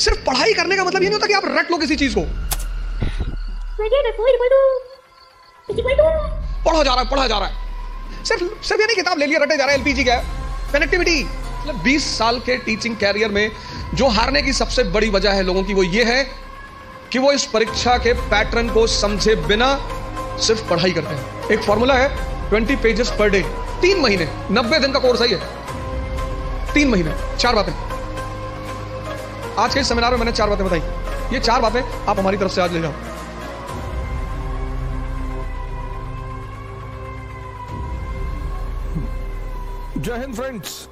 सिर्फ़ पढ़ाई करने का मतलब ये नहीं होता कि आप रट लो किसी चीज़ को। पढ़ा जा रहा है पढ़ा जा रहा है। सिर्फ़ सिर्फ़ ये नहीं किताब ले लिया रटे जा रहा है एलपीजी का। कनेक्टिविटी मतलब 20 साल के टीचिंग कैरियर में जो हारने की सबसे बड़ी वजह है लोगों की वो ये है कि वो इस परीक्षा के पैटर्न को समझे बिना सिर्फ़ पढ़ाई करते हैं। एक फॉर्मूला है 20 पेजेस पर डे तीन महीने 90 दिन का कोर्स है ये। तीन महीने चार बातें। आज के सेमिनार में मैंने चार बातें बताई। ये चार बातें आप हमारी तरफ़ से आज ले जाओ। जय हिंद फ्रेंड्स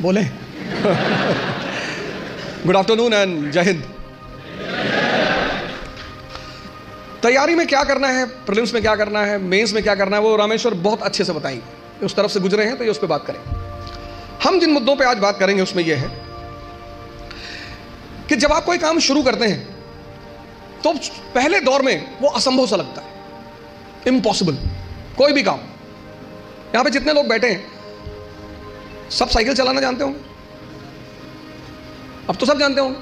बोले। गुड आफ्टरनून एंड जय हिंद। तैयारी में क्या करना है, प्रीलिम्स में क्या करना है, मेंस में क्या करना है, वो रामेश्वर बहुत अच्छे से बताएँगे। उस तरफ़ से गुजरे हैं तो ये उस पर बात करें। हम जिन मुद्दों पर आज बात करेंगे, उसमें यह है कि जब आप कोई काम शुरू करते हैं तो पहले दौर में वो असंभव सा लगता है। इम्पॉसिबल कोई भी काम। यहाँ पे जितने लोग बैठे हैं, सब साइकिल चलाना जानते होंगे। अब तो सब जानते होंगे।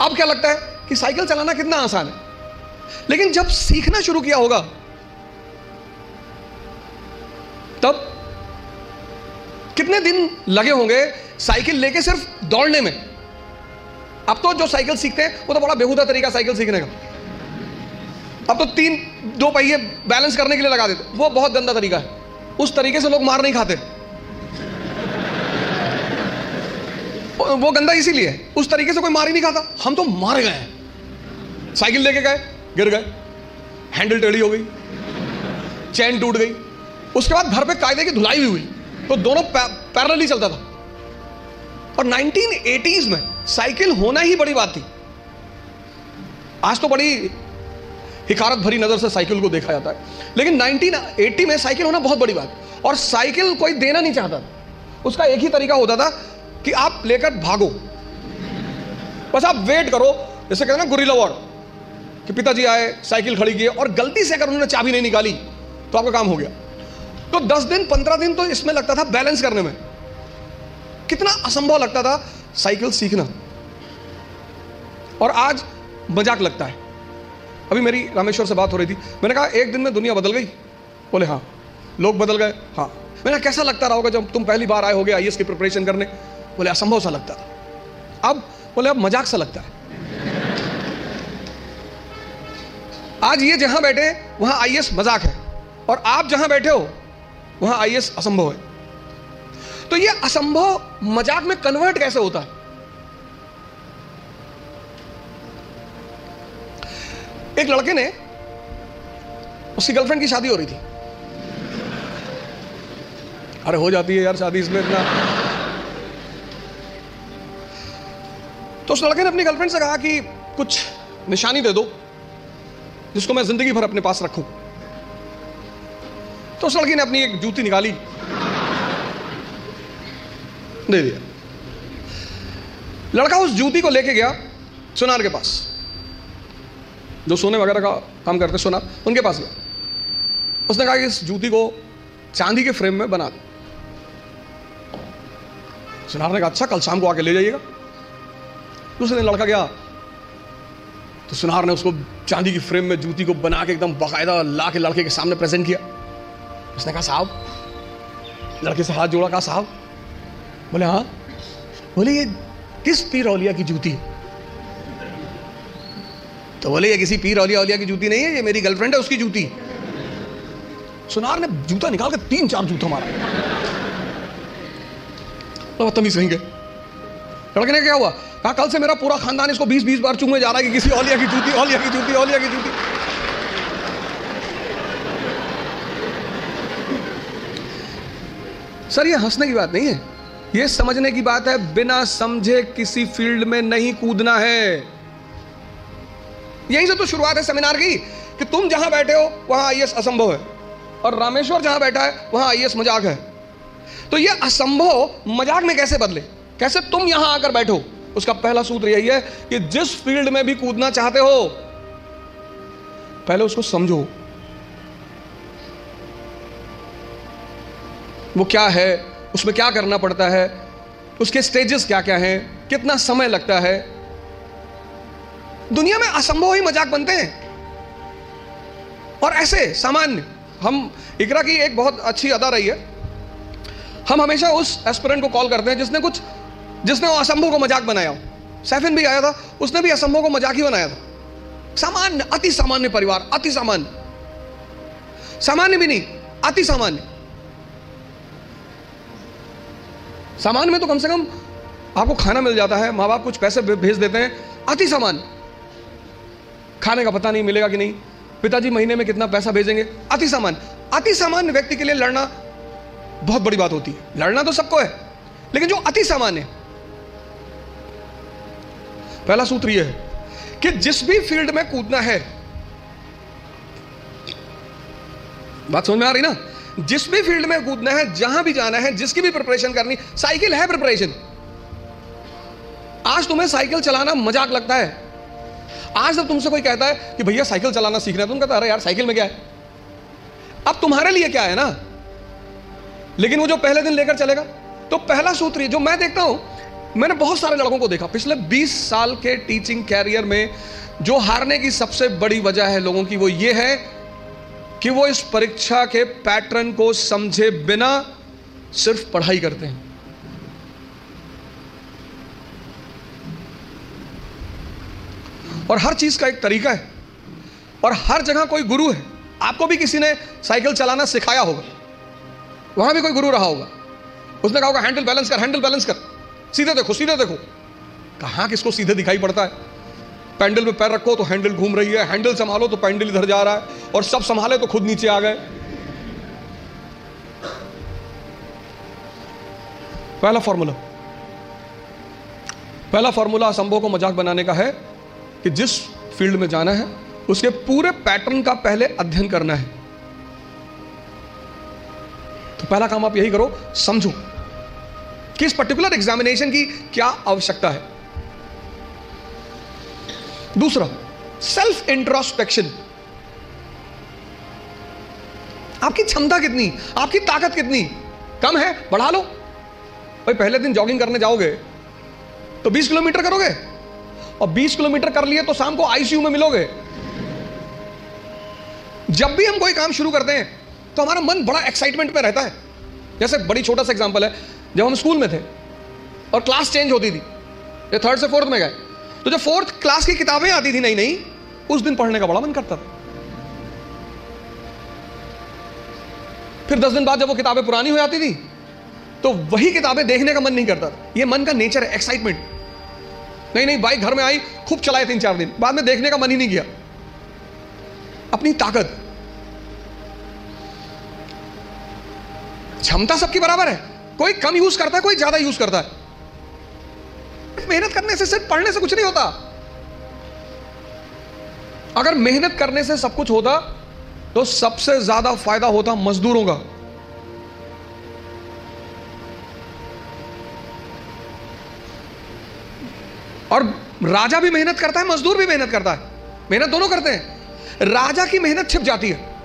अब क्या लगता है कि साइकिल चलाना कितना आसान है? लेकिन जब सीखना शुरू किया होगा, तब कितने दिन लगे होंगे साइकिल लेके सिर्फ़ दौड़ने में? अब तो जो साइकिल सीखते हैं, वो तो बड़ा बेहुदा तरीका साइकिल सीखने का। अब तो तीन, दो पहिए बैलेंस करने के लिए लगा देते वो बहुत गंदा तरीका है। उस तरीके से लोग मार नहीं खाते। वो गंदा इसीलिए, उस तरीके से कोई मार ही नहीं खाता। हम तो मार गए साइकिल लेके गए गिर गए। हैंडल टेढ़ी हो गई। चैन टूट गई। उसके बाद घर पे कायदे की धुलाई भी हुई। तो दोनों पैरल ही चलता था। और 1980s में साइकिल होना ही बड़ी बात थी। आज तो बड़ी हिकारत भरी नज़र से साइकिल को देखा जाता है। लेकिन 1980 में साइकिल होना बहुत बड़ी बात। और साइकिल कोई देना नहीं चाहता था। उसका एक ही तरीका होता था कि आप लेकर भागो। बस आप वेट करो। जैसे कहते हैं ना, गुरिल्ला वॉर। कि पिताजी आए, साइकिल खड़ी किए और गलती से अगर उन्होंने चाबी नहीं निकाली तो आपका काम हो गया। तो दस दिन, पंद्रह दिन तो इसमें लगता था बैलेंस करने में। कितना असंभव लगता था, साइकिल सीखना। और आज मज़ाक लगता है। अभी मेरी रामेश्वर से बात हो रही थी। मैंने कहा, एक दिन में दुनिया बदल गई? बोले हाँ। लोग बदल गए? हाँ। मैंने कैसा लगता रहा होगा जब तुम पहली बार आए हो होगे आई की प्रिपरेशन करने? बोले, असंभव सा लगता था। अब बोले, अब मज़ाक सा लगता है। आज ये जहाँ बैठे वहाँ आईएएस मज़ाक है। और आप जहाँ बैठे हो, वहाँ आईएएस असंभव है। तो ये असंभव मज़ाक में कन्वर्ट कैसे होता? है एक लड़के ने उसकी गर्लफ्रेंड की शादी हो रही थी। अरे हो जाती है यार शादी इसमें इतना। तो उस लड़के ने अपनी गर्लफ्रेंड से कहा कि कुछ निशानी दे दो। जिसको मैं ज़िंदगी भर अपने पास रखूँ। तो उस लड़की ने अपनी एक जूती निकाली। दे दिया। लड़का उस जूती को लेके गया सुनार के पास। जो सोने वगैरह का काम करते, सोनार, उनके पास गया। उसने कहा कि इस जूती को चांदी के फ्रेम में बना दो। सुनार ने कहा अच्छा कल शाम को आके ले जाइएगा। दूसरे दिन लड़का गया तो सुनार ने उसको चांदी की फ्रेम में जूती को बना के एकदम बाकायदा ला के लड़के के सामने प्रेजेंट किया। उसने कहा, साहब, लड़के से हाथ जोड़ा, कहा, साहब। बोले हाँ? बोले, ये किस पीर औलिया की जूती है? तो बोले, ये किसी पीर औलिया औलिया की जूती नहीं है, ये मेरी गर्लफ्रेंड है, उसकी जूती। सुनार ने जूता निकाल के तीन चार जूता मारा। बदतमीज कहीं गए लड़के ने क्या हुआ? कहा कल से मेरा पूरा खानदान इसको बीस बीस बार चूमे जा रहा है कि किसी औलिया की जूती औलिया की जूती औलिया की जूती सर, ये हंसने की बात नहीं है। ये समझने की बात है, बिना समझे किसी फ़ील्ड में नहीं कूदना है। यहीं से तो शुरुआत है सेमिनार की, कि तुम जहाँ बैठे हो, वहाँ आईएएस असंभव है। और रामेश्वर जहाँ बैठा है, वहाँ आईएएस मज़ाक है। तो ये असंभव मज़ाक में कैसे बदले? कैसे तुम यहाँ आकर बैठो? उसका पहला सूत्र यही है कि जिस फ़ील्ड में भी कूदना चाहते हो, पहले उसको समझो। वो क्या है, उसमें क्या करना पड़ता है, उसके स्टेजेस क्या क्या हैं, कितना समय लगता है। दुनिया में असंभव ही मज़ाक बनते हैं। और ऐसे सामान्य, हम, इकरा की एक बहुत अच्छी अदा रही है। हम हमेशा उस एस्पिरेंट को कॉल करते हैं जिसने कुछ जिसने वो असंभव को मज़ाक बनाया हो। सैफिन भी आया था, उसने भी असंभव को मज़ाक ही बनाया था। सामान्य, अति सामान्य परिवार, अति सामान्य। सामान्य भी नहीं, अति सामान्य। सामान्य में तो कम से कम आपको खाना मिल जाता है, माँ बाप कुछ पैसे भेज देते हैं, अति सामान्य। खाने का पता नहीं मिलेगा कि नहीं। पिताजी महीने में कितना पैसा भेजेंगे, अति सामान्य। अति सामान्य व्यक्ति के लिए लड़ना बहुत बड़ी बात होती है। लड़ना तो सबको है, लेकिन जो अति सामान्य पहला सूत्र यह है कि जिस भी फ़ील्ड में कूदना है, बात समझ में आ रही ना? जिस भी फ़ील्ड में कूदना है, जहाँ भी जाना है, जिसकी भी प्रिपरेशन करनी, साइकिल है प्रिपरेशन आज तुम्हें साइकिल चलाना मज़ाक लगता है। आज जब तुमसे कोई कहता है कि भैया साइकिल चलाना सीखना है तुम कहता अरे यार, साइकिल में क्या है? अब तुम्हारे लिए क्या है ना? लेकिन वो जो पहले दिन लेकर चलेगा तो पहला सूत्र जो मैं देखता हूँ मैंने बहुत सारे लड़कों को देखा। पिछले 20 साल के टीचिंग कैरियर में जो हारने की सबसे बड़ी वजह है लोगों की वो ये है कि वो इस परीक्षा के पैटर्न को समझे बिना सिर्फ़ पढ़ाई करते हैं। और हर चीज़ का एक तरीका है। और हर जगह कोई गुरु है। आपको भी किसी ने साइकिल चलाना सिखाया होगा। वहाँ भी कोई गुरु रहा होगा। उसने कहा होगा, हैंडल बैलेंस कर, हैंडल बैलेंस कर। सीधे देखो सीधे देखो। कहाँ किसको सीधे दिखाई पड़ता है? पैंडल में पैर रखो तो हैंडल घूम रही है, हैंडल संभालो तो पैंडल इधर जा रहा है, और सब संभाले तो खुद नीचे आ गए। पहला फॉर्मूला। पहला फॉर्मूला असंभव को मज़ाक बनाने का है कि जिस फ़ील्ड में जाना है, उसके पूरे पैटर्न का पहले अध्ययन करना है। तो पहला काम आप यही करो, समझो। कि इस पर्टिकुलर एग्जामिनेशन की क्या आवश्यकता है? दूसरा सेल्फ इंट्रोस्पेक्शन आपकी क्षमता कितनी? आपकी ताकत कितनी? कम है? बढ़ा लो। भाई, पहले दिन जॉगिंग करने जाओगे तो 20 किलोमीटर करोगे? और 20 किलोमीटर कर लिए तो शाम को आईसीयू में मिलोगे? जब भी हम कोई काम शुरू करते हैं तो हमारा मन बड़ा एक्साइटमेंट में रहता है। जैसे बड़ी छोटा सा एग्जांपल है जब हम स्कूल में थे, और क्लास चेंज होती थी ये थर्ड से फोर्थ में गए तो जब फोर्थ क्लास की किताबें आती थी नहीं नहीं उस दिन पढ़ने का बड़ा मन करता था। फिर दस दिन बाद जब वो किताबें पुरानी हो जाती थी तो वही किताबें देखने का मन नहीं करता ये मन का नेचर है एक्साइटमेंट नहीं नहीं बाइक घर में आई, खूब चलाए तीन चार दिन, बाद में देखने का मन ही नहीं किया। अपनी ताकत। क्षमता सबकी बराबर है। कोई कम यूज़ करता है, कोई ज़्यादा यूज़ करता है। मेहनत करने से सिर्फ़ पढ़ने से कुछ नहीं होता। अगर मेहनत करने से सब कुछ होता तो सबसे ज़्यादा फ़ायदा होता मजदूरों का। और राजा भी मेहनत करता है, मजदूर भी मेहनत करता है। मेहनत दोनों करते हैं। राजा की मेहनत छिप जाती है।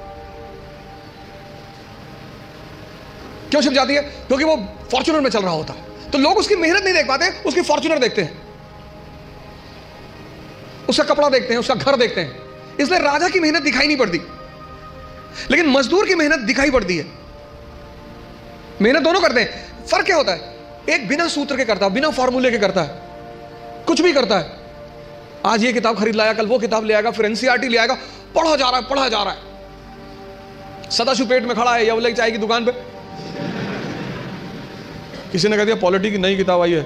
क्यों छिप जाती है? क्योंकि वो फॉर्चुनर में चल रहा होता। है तो लोग उसकी मेहनत नहीं देख पाते, उसकी फॉर्चुनर देखते हैं। उसका कपड़ा देखते हैं, उसका घर देखते हैं। इसलिए राजा की मेहनत दिखाई नहीं पड़ती। लेकिन मजदूर की मेहनत दिखाई पड़ती है। मेहनत दोनों करते हैं। फ़र्क क्या होता है? एक बिना सूत्र के करता है, बिना फॉर्मूले के करता है। कुछ भी करता है। आज ये किताब खरीद लाया, कल वो किताब ले आएगा, फिर एनसीआरटी ले आएगा। पढ़ा जा रहा है, पढ़ा जा रहा है। सदाशु पेट में खड़ा है यवले चाय की दुकान पे। किसी ने कह दिया पॉलिटी की नई किताब आई है।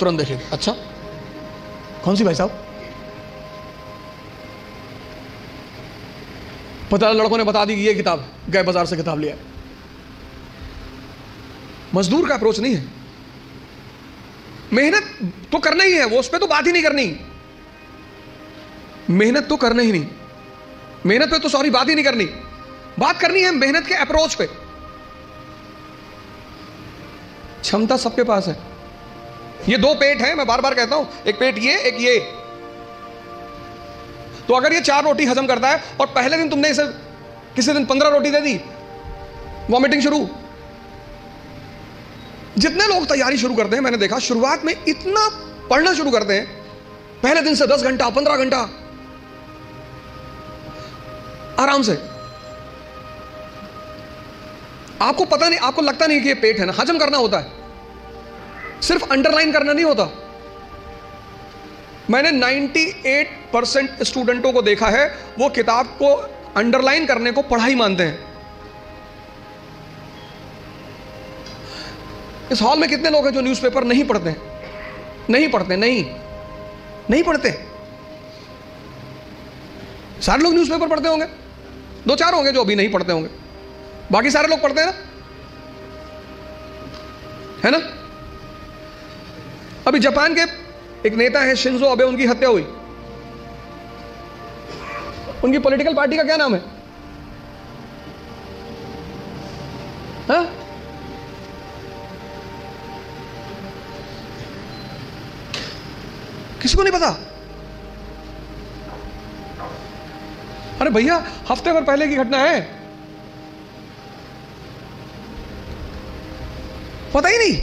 तुरंत देखेंगे। अच्छा? कौन सी भाई साहब? पता लड़कों ने बता दी कि ये किताब गए बाज़ार से किताब लिया मजदूर का अप्रोच नहीं है। मेहनत तो करना ही है, वो उस पर तो बात ही नहीं करनी। मेहनत तो करना ही नहीं। मेहनत पे तो सॉरी, बात ही नहीं करनी। बात करनी है मेहनत के अप्रोच पे। क्षमता सबके पास है। ये दो पेट है, मैं बार बार कहता हूँ। एक पेट ये, एक ये। तो अगर ये चार रोटी हजम करता है और पहले दिन तुमने इसे किसी दिन पंद्रह रोटी दे दी वॉमिटिंग शुरू। जितने लोग तैयारी शुरू करते हैं, मैंने देखा, शुरुआत में इतना पढ़ना शुरू करते हैं, पहले दिन से दस घंटा, पंद्रह घंटा। आराम से। आपको पता नहीं, आपको लगता नहीं कि ये पेट है ना? हजम करना होता है। सिर्फ़ अंडरलाइन करना नहीं होता। मैंने 98 परसेंट स्टूडेंटों को देखा है, वो किताब को अंडरलाइन करने को पढ़ाई मानते हैं। इस हॉल में कितने लोग हैं जो न्यूज़पेपर नहीं पढ़ते नहीं पढ़ते, नहीं। नहीं पढ़ते। सारे लोग न्यूज़पेपर पढ़ते होंगे। दो चार होंगे जो अभी नहीं पढ़ते होंगे। बाकी सारे लोग पढ़ते हैं ना? है ना? अभी जापान के एक नेता है, शिंजो अबे, उनकी हत्या हुई। उनकी पॉलिटिकल पार्टी का क्या नाम है? हा? किसी को नहीं पता? अरे भैया, हफ़्ते भर पहले की घटना है। पता ही नहीं।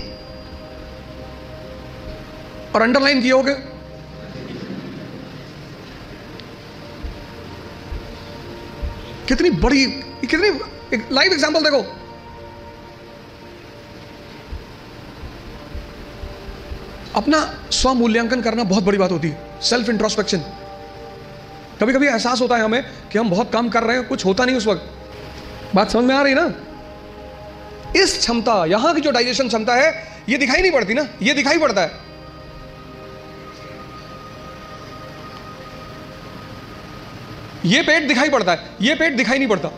और अंडरलाइन किए होगे। कितनी बड़ी, कितनी, एक लाइव एग्जांपल देखो। अपना स्व मूल्यांकन करना बहुत बड़ी बात होती है सेल्फ इंट्रोस्पेक्शन कभी कभी एहसास होता है हमें कि हम बहुत काम कर रहे हैं, कुछ होता नहीं उस वक्त। बात समझ में आ रही ना? इस क्षमता, यहाँ की जो डाइजेशन क्षमता है, ये दिखाई नहीं पड़ती ना? ये दिखाई पड़ता है। ये पेट दिखाई पड़ता है। ये पेट दिखाई नहीं पड़ता।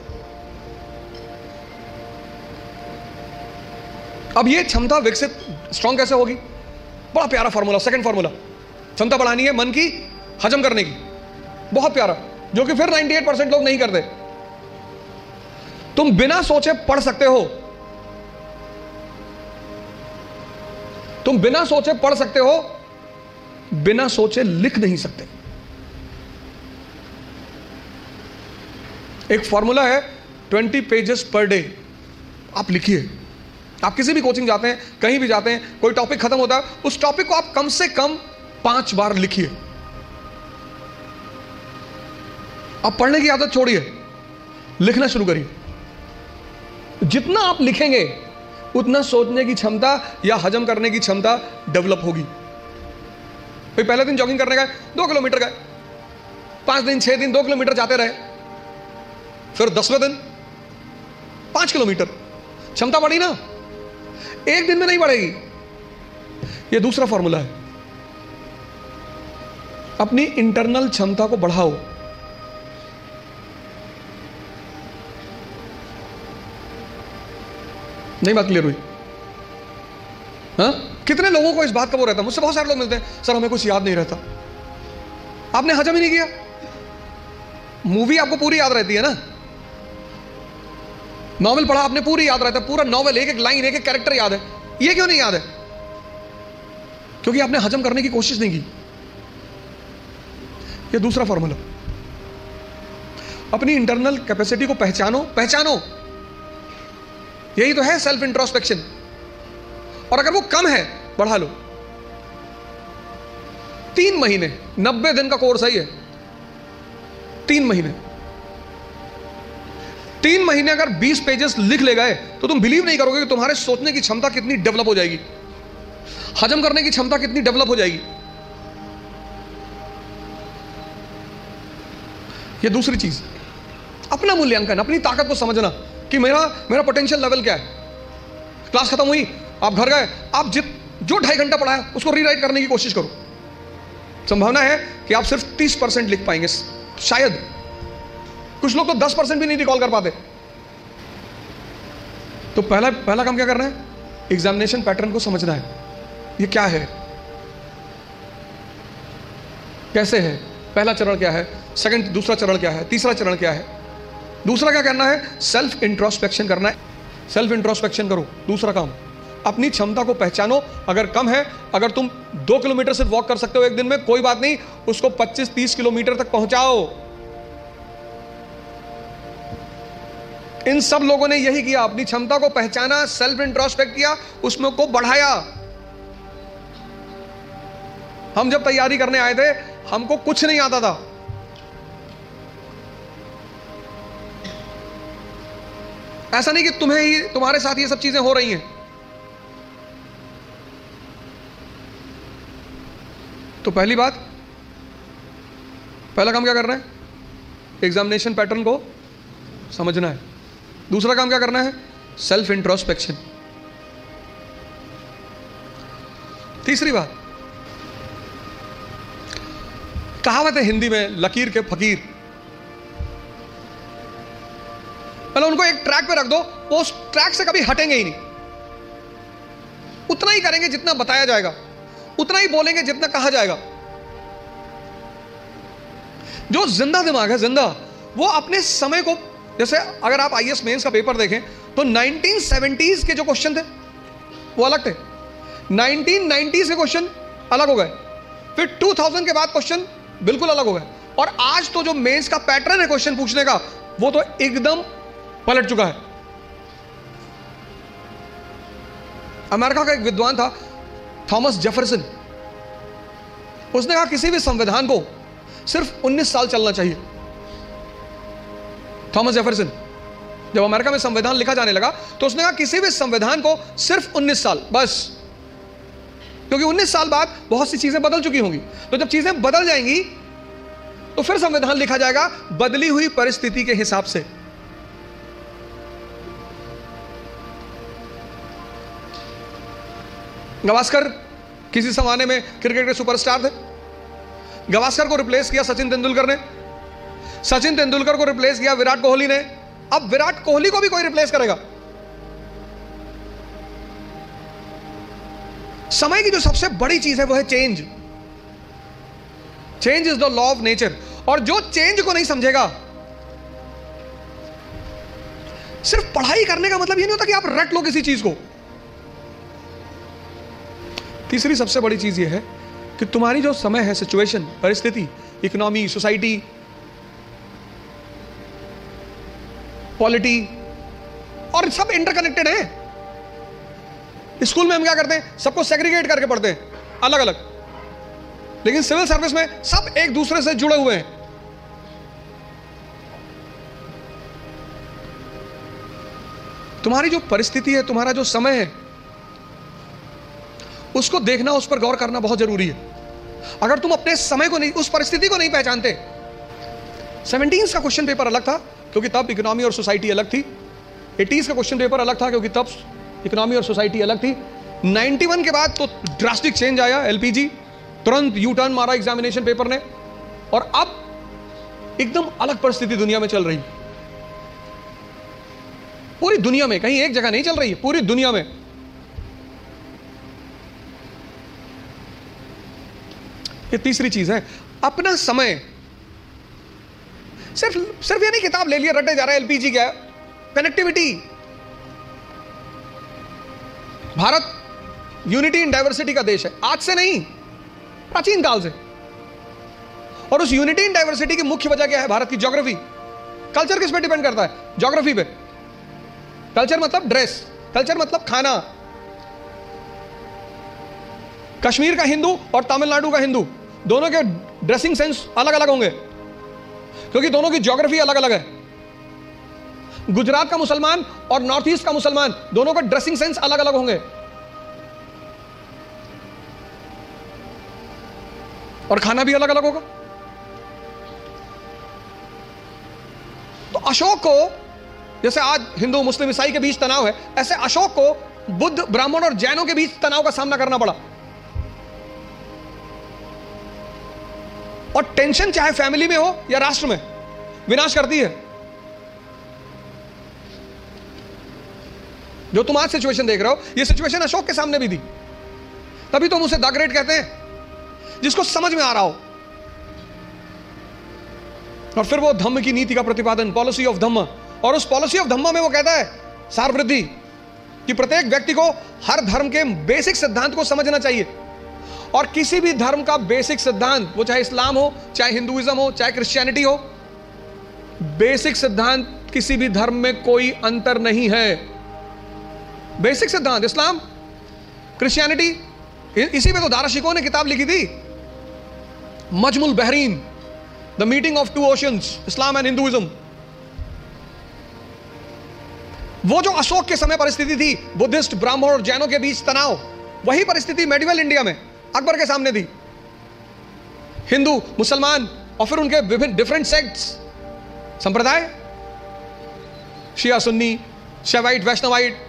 अब ये क्षमता विकसित स्ट्रांग कैसे होगी? बड़ा प्यारा फॉर्मूला सेकंड फॉर्मूला क्षमता बढ़ानी है मन की, हजम करने की। बहुत प्यारा, जो कि फिर 98 परसेंट लोग नहीं करते। तुम बिना सोचे पढ़ सकते हो। तुम बिना सोचे पढ़ सकते हो, बिना सोचे लिख नहीं सकते। एक फॉर्मूला है 20 पेजेस पर डे आप लिखिए। आप किसी भी कोचिंग जाते हैं, कहीं भी जाते हैं, कोई टॉपिक खत्म होता है, उस टॉपिक को आप कम से कम पाँच बार लिखिए। आप पढ़ने की आदत छोड़िए। लिखना शुरू करिए। जितना आप लिखेंगे उतना सोचने की क्षमता या हजम करने की क्षमता डेवलप होगी। भाई, पहले दिन जॉगिंग करने गए दो किलोमीटर गए पाँच दिन, छह दिन, दो किलोमीटर जाते रहे। फिर दसवें दिन, पाँच किलोमीटर। क्षमता बढ़ी ना? एक दिन में नहीं बढ़ेगी। यह दूसरा फॉर्मूला है। अपनी इंटरनल क्षमता को बढ़ाओ। नहीं बात क्लियर हुई। हाँ? कितने लोगों को इस बात का वो रहता मुझसे बहुत सारे लोग मिलते हैं। सर, हमें कुछ याद नहीं रहता। आपने हजम ही नहीं किया। मूवी आपको पूरी याद रहती है ना? नॉवल पढ़ा, आपने पूरी याद रहता है। पूरा नॉवल एक एक लाइन एक एक कैरेक्टर याद है। ये क्यों नहीं याद है? क्योंकि आपने हजम करने की कोशिश नहीं की। ये दूसरा फॉर्मूला अपनी इंटरनल कैपेसिटी को पहचानो पहचानो। यही तो है सेल्फ इंट्रोस्पेक्शन और अगर वो कम है, बढ़ा लो। तीन महीने, नब्बे दिन का कोर्स है ये। तीन महीने। तीन महीने अगर 20 पेजेस लिख ले गए तो तुम बिलीव नहीं करोगे कि तुम्हारे सोचने की क्षमता कितनी डेवलप हो जाएगी। हजम करने की क्षमता कितनी डेवलप हो जाएगी। ये दूसरी चीज़। अपना मूल्यांकन, अपनी ताकत को समझना। कि मेरा मेरा पोटेंशियल लेवल क्या है? क्लास खत्म हुई, आप घर गए, आप जित, जो ढाई घंटा पढ़ा है, उसको रीराइट करने की कोशिश करो। संभावना है कि आप सिर्फ़ तीस परसेंट लिख पाएँगे, शायद। कुछ लोग तो दस परसेंट भी नहीं रिकॉल कर पाते। तो पहला पहला काम क्या करना है? एग्जामिनेशन पैटर्न को समझना है। ये क्या है? कैसे है? पहला चरण क्या है? सेकंड दूसरा चरण क्या है? तीसरा चरण क्या है? दूसरा क्या करना है? सेल्फ इंट्रोस्पेक्शन करना है। सेल्फ इंट्रोस्पेक्शन करो। दूसरा काम, अपनी क्षमता को पहचानो। अगर कम है, अगर तुम दो किलोमीटर से वॉक कर सकते हो एक दिन में, कोई बात नहीं, उसको 25-30 किलोमीटर तक पहुंचाओ। इन सब लोगों ने यही किया। अपनी क्षमता को पहचाना सेल्फ इंट्रोस्पेक्ट किया, उसमें को बढ़ाया। हम जब तैयारी करने आए थे, हमको कुछ नहीं आता था। ऐसा नहीं कि तुम्हें ही, तुम्हारे साथ ये सब चीज़ें हो रही हैं। तो पहली बात, पहला काम क्या करना है? एग्जामिनेशन पैटर्न को समझना है। दूसरा काम क्या करना है? सेल्फ इंट्रोस्पेक्शन तीसरी बात, कहावत है हिंदी में, लकीर के फकीर। पहले उनको एक ट्रैक पे रख दो, वो उस ट्रैक से कभी हटेंगे ही नहीं। उतना ही करेंगे जितना बताया जाएगा, उतना ही बोलेंगे जितना कहा जाएगा। जो ज़िंदा दिमाग है, ज़िंदा, वो अपने समय को, जैसे अगर आप आई एस मेन्स का पेपर देखें तो 1970s के जो क्वेश्चन थे, वो अलग थे। 1990s के क्वेश्चन अलग हो गए। फिर 2000 के बाद क्वेश्चन बिल्कुल अलग हो गए। और आज तो जो मेंस का पैटर्न है क्वेश्चन पूछने का, वो तो एकदम पलट चुका है। अमेरिका का एक विद्वान था, थॉमस जेफरसन। उसने कहा, किसी भी संविधान को सिर्फ़ 19 साल चलना चाहिए। थॉमस जेफरसन, जब अमेरिका में संविधान लिखा जाने लगा तो उसने कहा, किसी भी संविधान को सिर्फ़ 19 साल, बस। क्योंकि 19 साल बाद बहुत सी चीज़ें बदल चुकी होंगी। तो जब चीज़ें बदल जाएँगी तो फिर संविधान लिखा जाएगा बदली हुई परिस्थिति के हिसाब से। गवास्कर, किसी जमाने में क्रिकेट के सुपरस्टार थे? गवास्कर को रिप्लेस किया सचिन तेंदुलकर ने। सचिन तेंदुलकर को रिप्लेस किया विराट कोहली ने। अब विराट कोहली को भी कोई रिप्लेस करेगा। समय की जो सबसे बड़ी चीज़ है, वो है change change is the law of nature और जो चेंज को नहीं समझेगा, सिर्फ़ पढ़ाई करने का मतलब ये नहीं होता कि आप रट लो किसी चीज़ को। तीसरी सबसे बड़ी चीज़ ये है कि तुम्हारी जो समय है सिचुएशन परिस्थिति इकोनॉमी सोसाइटी पॉलिटी और सब इंटरकनेक्टेड है। स्कूल में हम क्या करते हैं? सबको सेग्रीगेट करके पढ़ते हैं अलग अलग लेकिन सिविल सर्विस में सब एक दूसरे से जुड़े हुए हैं। तुम्हारी जो परिस्थिति है, तुम्हारा जो समय है उसको देखना, उस पर गौर करना बहुत ज़रूरी है। अगर तुम अपने समय को नहीं, उस परिस्थिति को नहीं पहचानते सेवनटीन का क्वेश्चन पेपर अलग था, क्योंकि तब इकोनॉमी और सोसाइटी अलग थी। एटीज का क्वेश्चन पेपर अलग था, क्योंकि तब इकोनॉमी और सोसाइटी अलग थी। 91 के बाद तो ड्रास्टिक चेंज आया एलपीजी तुरंत यू टर्न मारा एग्जामिनेशन पेपर ने। और अब एकदम अलग परिस्थिति दुनिया में चल रही। पूरी दुनिया में, कहीं एक जगह नहीं चल रही है पूरी दुनिया में। ये तीसरी चीज़ है, अपना समय। सिर्फ़ सिर्फ़ ये नहीं, किताब ले लिया, रटे जा रहा है, एलपीजी क्या connectivity Bharat unity in diversity का देश है। आज से नहीं, प्राचीन काल से। और उस यूनिटी इन डाइवर्सिटी की मुख्य वजह क्या है? भारत की ज्योग्राफी कल्चर किस पे डिपेंड करता है? ज्योग्राफी पे। कल्चर मतलब ड्रेस कल्चर मतलब खाना। कश्मीर का हिंदू और तमिलनाडु का हिंदू। दोनों के ड्रेसिंग सेंस अलग अलग होंगे। क्योंकि दोनों की ज्योग्राफी अलग अलग है। गुजरात का मुसलमान और नॉर्थ ईस्ट का मुसलमान, दोनों का ड्रेसिंग सेंस अलग अलग होंगे। और खाना भी अलग अलग होगा। तो अशोक को, जैसे आज हिंदू, मुस्लिम, ईसाई के बीच तनाव है, ऐसे अशोक को बुद्ध, ब्राह्मण और जैनों के बीच तनाव का सामना करना पड़ा। और टेंशन चाहे फैमिली में हो या राष्ट्र में, विनाश करती है। जो तुम आज सिचुएशन देख रहे हो, ये सिचुएशन अशोक के सामने भी थी। तभी तुम उसे द ग्रेट कहते हैं, जिसको समझ में आ रहा हो। और फिर वो धम्म की नीति का प्रतिपादन पॉलिसी ऑफ़ धम्म। और उस पॉलिसी ऑफ़ धम्म में वो कहता है सार वृद्धि कि प्रत्येक व्यक्ति को हर धर्म के बेसिक सिद्धांत को समझना चाहिए। और किसी भी धर्म का बेसिक सिद्धांत, वो चाहे इस्लाम हो, चाहे हिंदुइज्म हो, चाहे क्रिश्चियनिटी हो, बेसिक सिद्धांत किसी भी धर्म में कोई अंतर नहीं है। बेसिक सिद्धांत, इस्लाम, क्रिश्चियनिटी इसी में तो दाराशिकों ने किताब लिखी थी। Majmul Bahrain, the meeting of two oceans, Islam and Hinduism. वो जो अशोक के समय परिस्थिति थी, बुद्धिस्ट, ब्राह्मण और जैनों के बीच तनाव, वही परिस्थिति मेडिवल इंडिया में। अकबर के सामने दी हिंदू, मुसलमान और फिर उनके विभिन्न डिफरेंट सेक्ट्स संप्रदाय? शिया, सुन्नी शेवाइट वैष्णवाइट।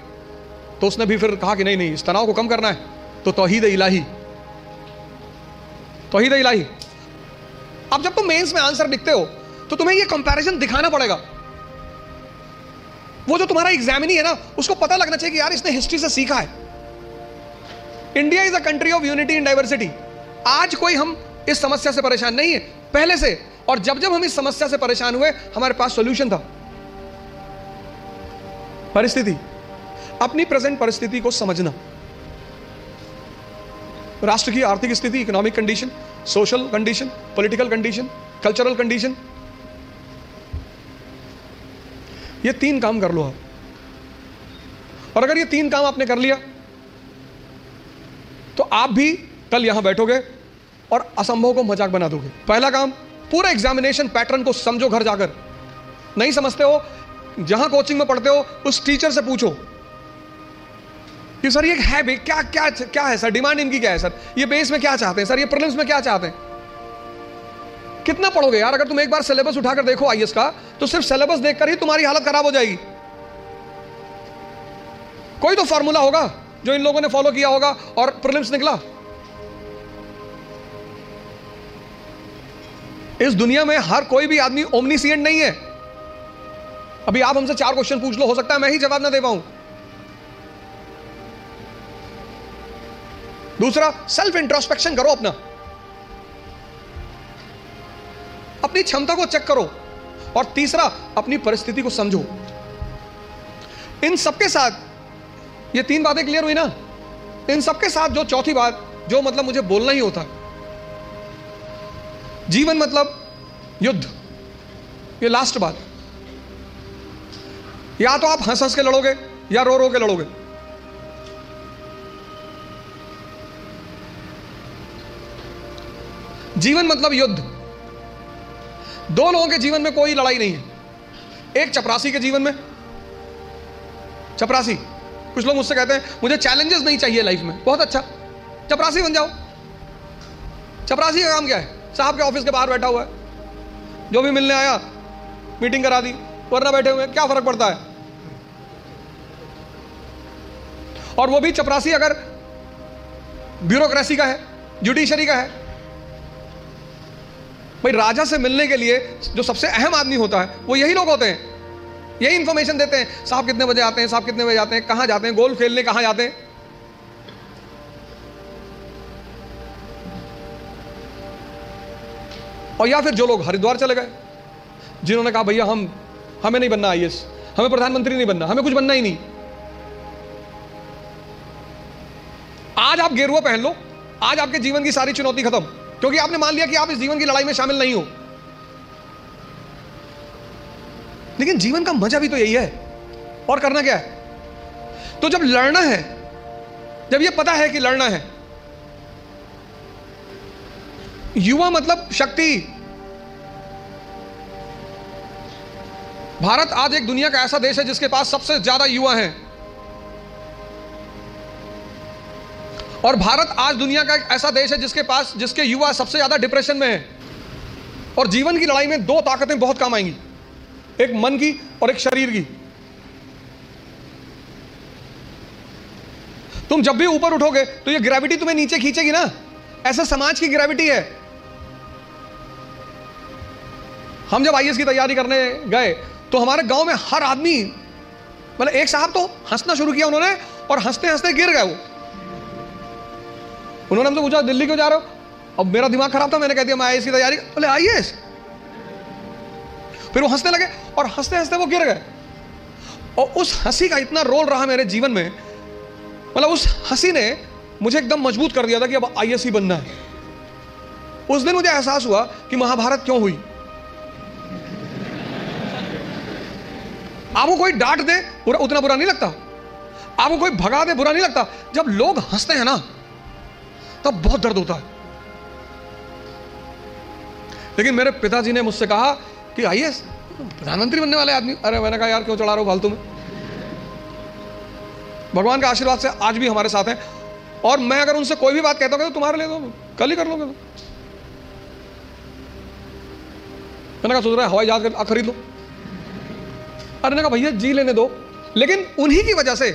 तो उसने भी फिर कहा कि नहीं नहीं, इस तनाव को कम करना है। तो तोहीद इलाही। तोहीद इलाही। अब जब तुम मेंस में आंसर लिखते हो तो तुम्हें ये कंपैरिजन दिखाना पड़ेगा। वो जो तुम्हारा एग्जामिनी है ना, उसको पता लगना चाहिए कि यार, इसने हिस्ट्री से सीखा है। India is a country of unity in diversity आज कोई हम इस समस्या से परेशान नहीं है। पहले से, और जब जब हम इस समस्या से परेशान हुए, हमारे पास सोल्यूशन था। परिस्थिति। अपनी प्रेजेंट परिस्थिति को समझना। राष्ट्र की आर्थिक स्थिति economic condition social condition political condition cultural condition ये तीन काम कर लो आप। और अगर ये तीन काम आपने कर लिया तो आप भी कल यहाँ बैठोगे और असंभव को मज़ाक बना दोगे। पहला काम, पूरा एग्जामिनेशन पैटर्न को समझो घर जाकर। नहीं समझते हो, जहाँ कोचिंग में पढ़ते हो, उस टीचर से पूछो। कि सर, ये है भी क्या क्या क्या है सर? डिमांड इनकी क्या है सर? ये बेस में क्या चाहते हैं सर? ये प्रीलिम्स में क्या चाहते हैं? कितना पढ़ोगे यार? अगर तुम एक बार सिलेबस उठाकर देखो आईएएस का तो सिर्फ़ सिलेबस देखकर ही तुम्हारी हालत खराब हो जाएगी। कोई तो फार्मूला होगा। जो इन लोगों ने फॉलो किया होगा और प्रीलिम्स निकला। इस दुनिया में हर कोई भी आदमी ओमनीसियंट नहीं है। अभी आप हमसे चार क्वेश्चन पूछ लो, हो सकता है मैं ही जवाब ना दे पाऊँ। दूसरा सेल्फ इंट्रोस्पेक्शन करो अपना। अपनी क्षमता को चेक करो। और तीसरा, अपनी परिस्थिति को समझो। इन सबके साथ ये तीन बातें क्लियर हुई ना? इन सबके साथ जो चौथी बात, जो मतलब मुझे बोलना ही होता, जीवन मतलब युद्ध। ये लास्ट बात। या तो आप हंस हंस के लड़ोगे, या रो रो के लड़ोगे। जीवन मतलब युद्ध। दो लोगों के जीवन में कोई लड़ाई नहीं है। एक चपरासी के जीवन में। चपरासी। कुछ लोग मुझसे कहते हैं, मुझे चैलेंजेस नहीं चाहिए लाइफ में। बहुत अच्छा। चपरासी बन जाओ। चपरासी का काम क्या है? साहब के ऑफ़िस के बाहर बैठा हुआ है। जो भी मिलने आया मीटिंग करा दी। वरना बैठे हुए, क्या फ़र्क पड़ता है? और वो भी चपरासी अगर ब्यूरोक्रेसी का है जुडिशरी का है। भाई, राजा से मिलने के लिए जो सबसे अहम आदमी होता है, वो यही लोग होते हैं। यही इंफॉर्मेशन देते हैं। साहब कितने बजे आते हैं? साहब कितने बजे आते हैं? कहाँ जाते हैं? गोल्फ खेलने कहाँ जाते हैं? और या फिर जो लोग हरिद्वार चले गए, जिन्होंने कहा, भैया, हम, हमें नहीं बनना आई हमें प्रधानमंत्री नहीं बनना, हमें कुछ बनना ही नहीं। आज आप गेरुआ पहन लो, आज आपके जीवन की सारी चुनौती खत्म, क्योंकि आपने मान लिया कि आप इस जीवन की लड़ाई में शामिल नहीं हो। लेकिन जीवन का मज़ा भी तो यही है। और करना क्या है? तो जब लड़ना है, जब यह पता है कि लड़ना है, युवा मतलब शक्ति। भारत आज एक दुनिया का ऐसा देश है जिसके पास सबसे ज़्यादा युवा हैं। और भारत आज दुनिया का एक ऐसा देश है जिसके पास, जिसके युवा सबसे ज़्यादा डिप्रेशन में है। और जीवन की लड़ाई में दो ताकतें बहुत काम आएँगी। एक मन की और एक शरीर की। तुम जब भी ऊपर उठोगे तो ये ग्रेविटी तुम्हें नीचे खींचेगी ना। ऐसा समाज की ग्रेविटी है। हम जब आईएएस की तैयारी करने गए तो हमारे गाँव में हर आदमी मतलब एक साहब तो हंसना शुरू किया उन्होंने, और हँसते हँसते गिर गए वो। उन्होंने हमसे पूछा, दिल्ली क्यों जा रहे हो? अब मेरा दिमाग खराब था, मैंने कह दिया, मैं आई की तैयारी बोले आइए फिर वो हंसने लगे और हँसते हँसते वो गिर गए। और उस हँसी का इतना रोल रहा मेरे जीवन में मतलब उस हँसी ने मुझे एकदम मज़बूत कर दिया था कि अब आई ही बनना है। उस दिन मुझे एहसास हुआ कि महाभारत क्यों हुई। आपको कोई डांट दे, बुरा, उतना बुरा नहीं लगता। आपको कोई भगा दे, बुरा नहीं लगता। जब लोग हँसते हैं ना, तब बहुत दर्द होता है। लेकिन मेरे पिताजी ने मुझसे कहा कि आइए, प्रधानमंत्री बनने वाले आदमी। अरे, मैंने कहा, यार, क्यों चढ़ा रहा हो? फालतू में। भगवान के आशीर्वाद से आज भी हमारे साथ हैं। और मैं अगर उनसे कोई भी बात कहता हूँ तो तुम्हारे लिए तो कल ही कर लोगे तो। मैंने कहा, सोच रहा है, हवाई जहाज़ खरीद लो? अरे ने कहा, भैया, जी लेने दो। लेकिन उन्हीं की वजह से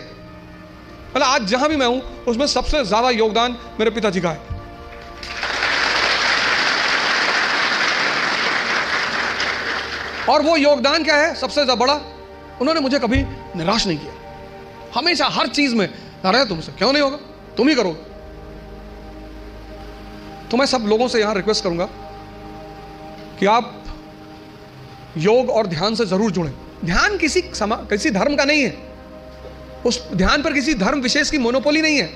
मतलब आज जहाँ भी मैं हूँ, उसमें सबसे ज़्यादा योगदान मेरे पिताजी का है। और वो योगदान क्या है? सबसे ज़्यादा बड़ा, उन्होंने मुझे कभी निराश नहीं किया। हमेशा हर चीज़ में अरे तुमसे क्यों नहीं होगा? तुम ही करो तो मैं सब लोगों से यहाँ रिक्वेस्ट करूँगा कि आप योग और ध्यान से ज़रूर जुड़ें। ध्यान किसी समा, किसी धर्म का नहीं है। उस ध्यान पर किसी धर्म विशेष की मोनोपोली नहीं है।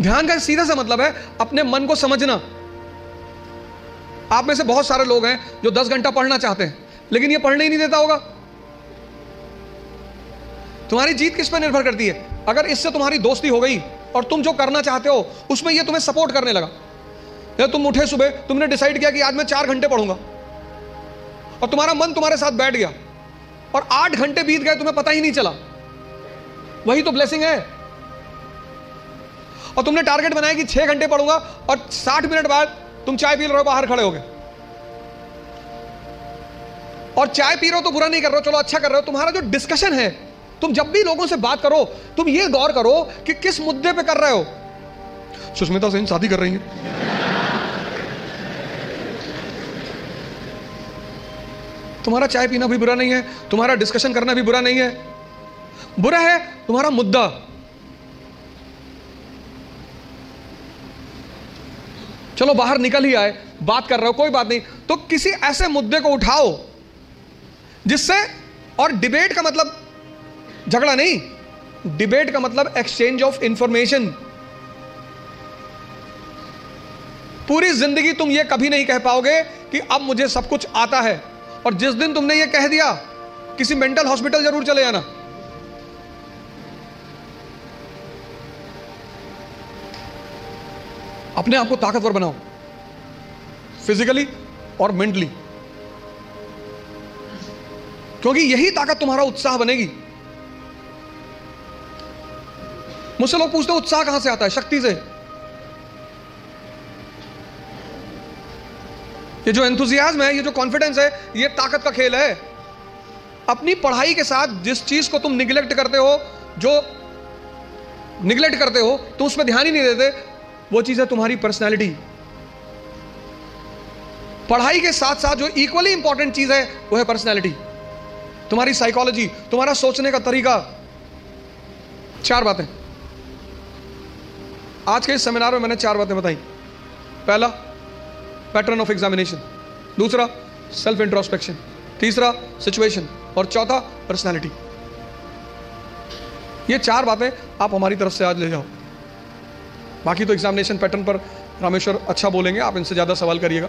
ध्यान का सीधा सा मतलब है अपने मन को समझना। आप में से बहुत सारे लोग हैं जो दस घंटा पढ़ना चाहते हैं, लेकिन ये पढ़ने ही नहीं देता होगा। तुम्हारी जीत किस पर निर्भर करती है? अगर इससे तुम्हारी दोस्ती हो गई और तुम जो करना चाहते हो, उसमें ये तुम्हें सपोर्ट करने लगा। या तुम उठे सुबह, तुमने डिसाइड किया कि आज मैं चार घंटे पढ़ूँगा। और तुम्हारा मन तुम्हारे साथ बैठ गया। और आठ घंटे बीत गए, तुम्हें पता ही नहीं चला। वही तो ब्लेसिंग है। और तुमने टारगेट बनाया कि छह घंटे पढ़ूँगा और साठ मिनट बाद तुम चाय पी रहे हो, बाहर खड़े हो गए। और चाय पी रहे हो तो बुरा नहीं कर रहे हो, चलो अच्छा कर रहे हो। तुम्हारा जो डिस्कशन है, तुम जब भी लोगों से बात करो, तुम ये गौर करो कि किस मुद्दे पे कर रहे हो। सुष्मिता सेन शादी कर रही है। तुम्हारा चाय पीना भी बुरा नहीं है, तुम्हारा डिस्कशन करना भी बुरा नहीं है। बुरा है तुम्हारा मुद्दा। चलो बाहर निकल ही आए, बात कर रहे हो, कोई बात नहीं। तो किसी ऐसे मुद्दे को उठाओ, जिससे, और डिबेट का मतलब झगड़ा नहीं डिबेट का मतलब एक्सचेंज ऑफ़ इंफॉर्मेशन पूरी ज़िंदगी तुम ये कभी नहीं कह पाओगे कि अब मुझे सब कुछ आता है, और जिस दिन तुमने ये कह दिया, किसी मेंटल हॉस्पिटल ज़रूर चले जाना अपने आप को ताकतवर बनाओ। फिजिकली और मेंटली क्योंकि यही ताकत तुम्हारा उत्साह बनेगी। मुझसे लोग पूछते उत्साह कहाँ से आता है? शक्ति से? ये जो एंथुजियाज्म है, ये जो कॉन्फिडेंस है, ये ताकत का खेल है। अपनी पढ़ाई के साथ जिस चीज़ को तुम निगलेक्ट करते हो, जो निगलेक्ट करते हो तुम उसमें ध्यान ही नहीं देते। वो चीज़ है तुम्हारी पर्सनैलिटी पढ़ाई के साथ साथ जो इक्वली इंपॉर्टेंट चीज़ है, वो है पर्सनैलिटी तुम्हारी साइकोलॉजी तुम्हारा सोचने का तरीका। चार बातें। आज के इस सेमिनार में मैंने चार बातें बताई। पहला पैटर्न ऑफ़ एग्जामिनेशन दूसरा सेल्फ इंट्रोस्पेक्शन तीसरा सिचुएशन और चौथा पर्सनैलिटी ये चार बातें आप हमारी तरफ़ से आज ले जाओ। बाकी तो एग्जामिनेशन पैटर्न पर रामेश्वर अच्छा बोलेंगे आप इनसे ज़्यादा सवाल करिएगा।